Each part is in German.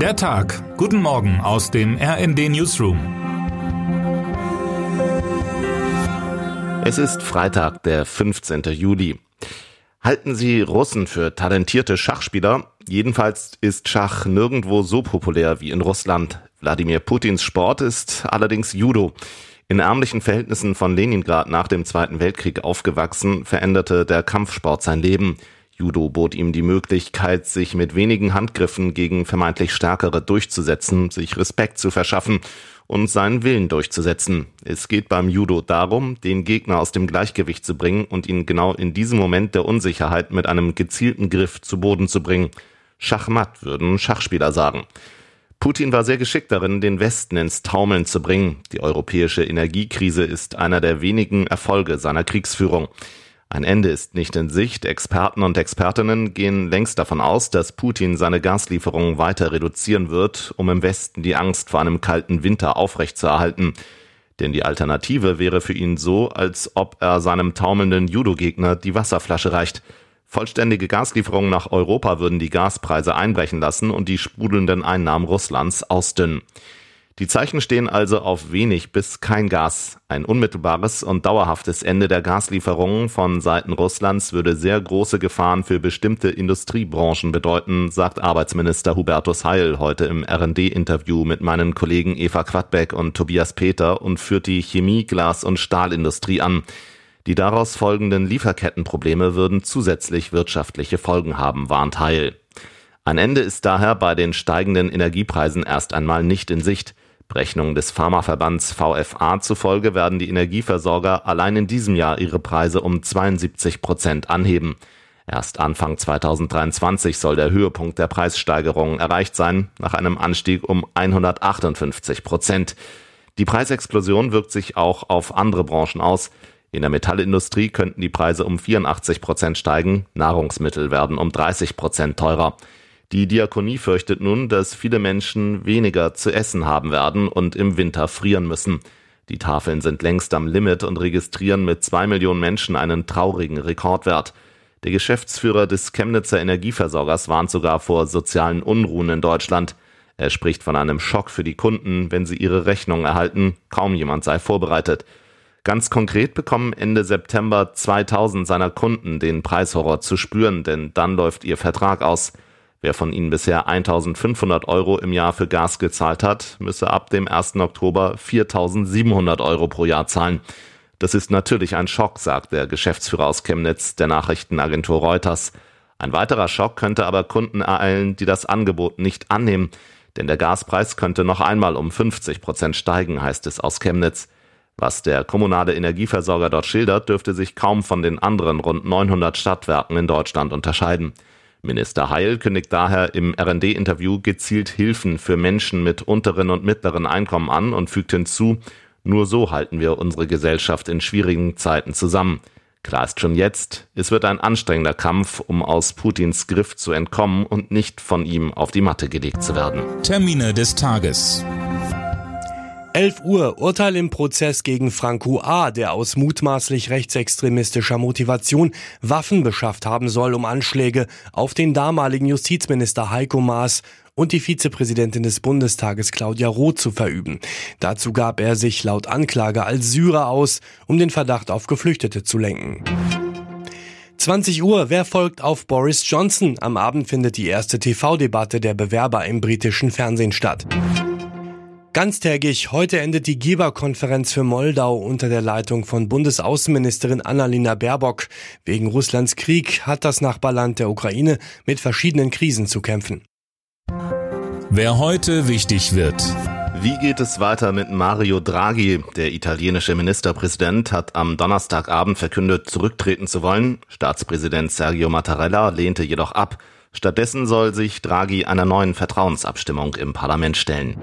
Der Tag. Guten Morgen aus dem RND Newsroom. Es ist Freitag, der 15. Juli. Halten Sie Russen für talentierte Schachspieler? Jedenfalls ist Schach nirgendwo so populär wie in Russland. Wladimir Putins Sport ist allerdings Judo. In ärmlichen Verhältnissen von Leningrad nach dem Zweiten Weltkrieg aufgewachsen, veränderte der Kampfsport sein Leben. Judo bot ihm die Möglichkeit, sich mit wenigen Handgriffen gegen vermeintlich Stärkere durchzusetzen, sich Respekt zu verschaffen und seinen Willen durchzusetzen. Es geht beim Judo darum, den Gegner aus dem Gleichgewicht zu bringen und ihn genau in diesem Moment der Unsicherheit mit einem gezielten Griff zu Boden zu bringen. Schachmatt würden Schachspieler sagen. Putin war sehr geschickt darin, den Westen ins Taumeln zu bringen. Die europäische Energiekrise ist einer der wenigen Erfolge seiner Kriegsführung. Ein Ende ist nicht in Sicht. Experten und Expertinnen gehen längst davon aus, dass Putin seine Gaslieferungen weiter reduzieren wird, um im Westen die Angst vor einem kalten Winter aufrechtzuerhalten. Denn die Alternative wäre für ihn so, als ob er seinem taumelnden Judo-Gegner die Wasserflasche reicht. Vollständige Gaslieferungen nach Europa würden die Gaspreise einbrechen lassen und die sprudelnden Einnahmen Russlands ausdünnen. Die Zeichen stehen also auf wenig bis kein Gas. Ein unmittelbares und dauerhaftes Ende der Gaslieferungen von Seiten Russlands würde sehr große Gefahren für bestimmte Industriebranchen bedeuten, sagt Arbeitsminister Hubertus Heil heute im RD-Interview mit meinen Kollegen Eva Quadbeck und Tobias Peter und führt die Chemie-, Glas- und Stahlindustrie an. Die daraus folgenden Lieferkettenprobleme würden zusätzlich wirtschaftliche Folgen haben, warnt Heil. Ein Ende ist daher bei den steigenden Energiepreisen erst einmal nicht in Sicht. Berechnungen des Pharmaverbands VFA zufolge werden die Energieversorger allein in diesem Jahr ihre Preise um 72 Prozent anheben. Erst Anfang 2023 soll der Höhepunkt der Preissteigerungen erreicht sein, nach einem Anstieg um 158 Prozent. Die Preisexplosion wirkt sich auch auf andere Branchen aus. In der Metallindustrie könnten die Preise um 84 Prozent steigen, Nahrungsmittel werden um 30 Prozent teurer. Die Diakonie fürchtet nun, dass viele Menschen weniger zu essen haben werden und im Winter frieren müssen. Die Tafeln sind längst am Limit und registrieren mit zwei Millionen Menschen einen traurigen Rekordwert. Der Geschäftsführer des Chemnitzer Energieversorgers warnt sogar vor sozialen Unruhen in Deutschland. Er spricht von einem Schock für die Kunden, wenn sie ihre Rechnung erhalten. Kaum jemand sei vorbereitet. Ganz konkret bekommen Ende September 2000 seiner Kunden den Preishorror zu spüren, denn dann läuft ihr Vertrag aus. Wer von Ihnen bisher 1500 Euro im Jahr für Gas gezahlt hat, müsse ab dem 1. Oktober 4700 Euro pro Jahr zahlen. Das ist natürlich ein Schock, sagt der Geschäftsführer aus Chemnitz der Nachrichtenagentur Reuters. Ein weiterer Schock könnte aber Kunden ereilen, die das Angebot nicht annehmen, denn der Gaspreis könnte noch einmal um 50 Prozent steigen, heißt es aus Chemnitz. Was der kommunale Energieversorger dort schildert, dürfte sich kaum von den anderen rund 900 Stadtwerken in Deutschland unterscheiden. Minister Heil kündigt daher im RD-Interview gezielt Hilfen für Menschen mit unteren und mittleren Einkommen an und fügt hinzu, nur so halten wir unsere Gesellschaft in schwierigen Zeiten zusammen. Klar ist schon jetzt, es wird ein anstrengender Kampf, um aus Putins Griff zu entkommen und nicht von ihm auf die Matte gelegt zu werden. Termine des Tages. 11 Uhr Urteil im Prozess gegen Franco A., der aus mutmaßlich rechtsextremistischer Motivation Waffen beschafft haben soll, um Anschläge auf den damaligen Justizminister Heiko Maas und die Vizepräsidentin des Bundestages Claudia Roth zu verüben. Dazu gab er sich laut Anklage als Syrer aus, um den Verdacht auf Geflüchtete zu lenken. 20 Uhr, wer folgt auf Boris Johnson? Am Abend findet die erste TV-Debatte der Bewerber im britischen Fernsehen statt. Ganztägig, heute endet die Geberkonferenz für Moldau unter der Leitung von Bundesaußenministerin Annalena Baerbock. Wegen Russlands Krieg hat das Nachbarland der Ukraine mit verschiedenen Krisen zu kämpfen. Wer heute wichtig wird. Wie geht es weiter mit Mario Draghi? Der italienische Ministerpräsident hat am Donnerstagabend verkündet, zurücktreten zu wollen. Staatspräsident Sergio Mattarella lehnte jedoch ab. Stattdessen soll sich Draghi einer neuen Vertrauensabstimmung im Parlament stellen.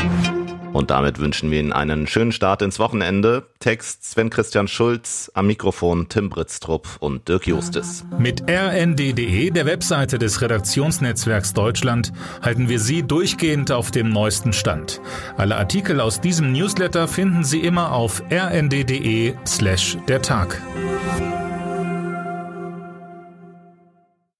Und damit wünschen wir Ihnen einen schönen Start ins Wochenende. Text Sven Christian Schulz, am Mikrofon Tim Britztrup und Dirk Justis. Mit rnd.de, der Webseite des Redaktionsnetzwerks Deutschland, halten wir Sie durchgehend auf dem neuesten Stand. Alle Artikel aus diesem Newsletter finden Sie immer auf rnd.de slash der Tag.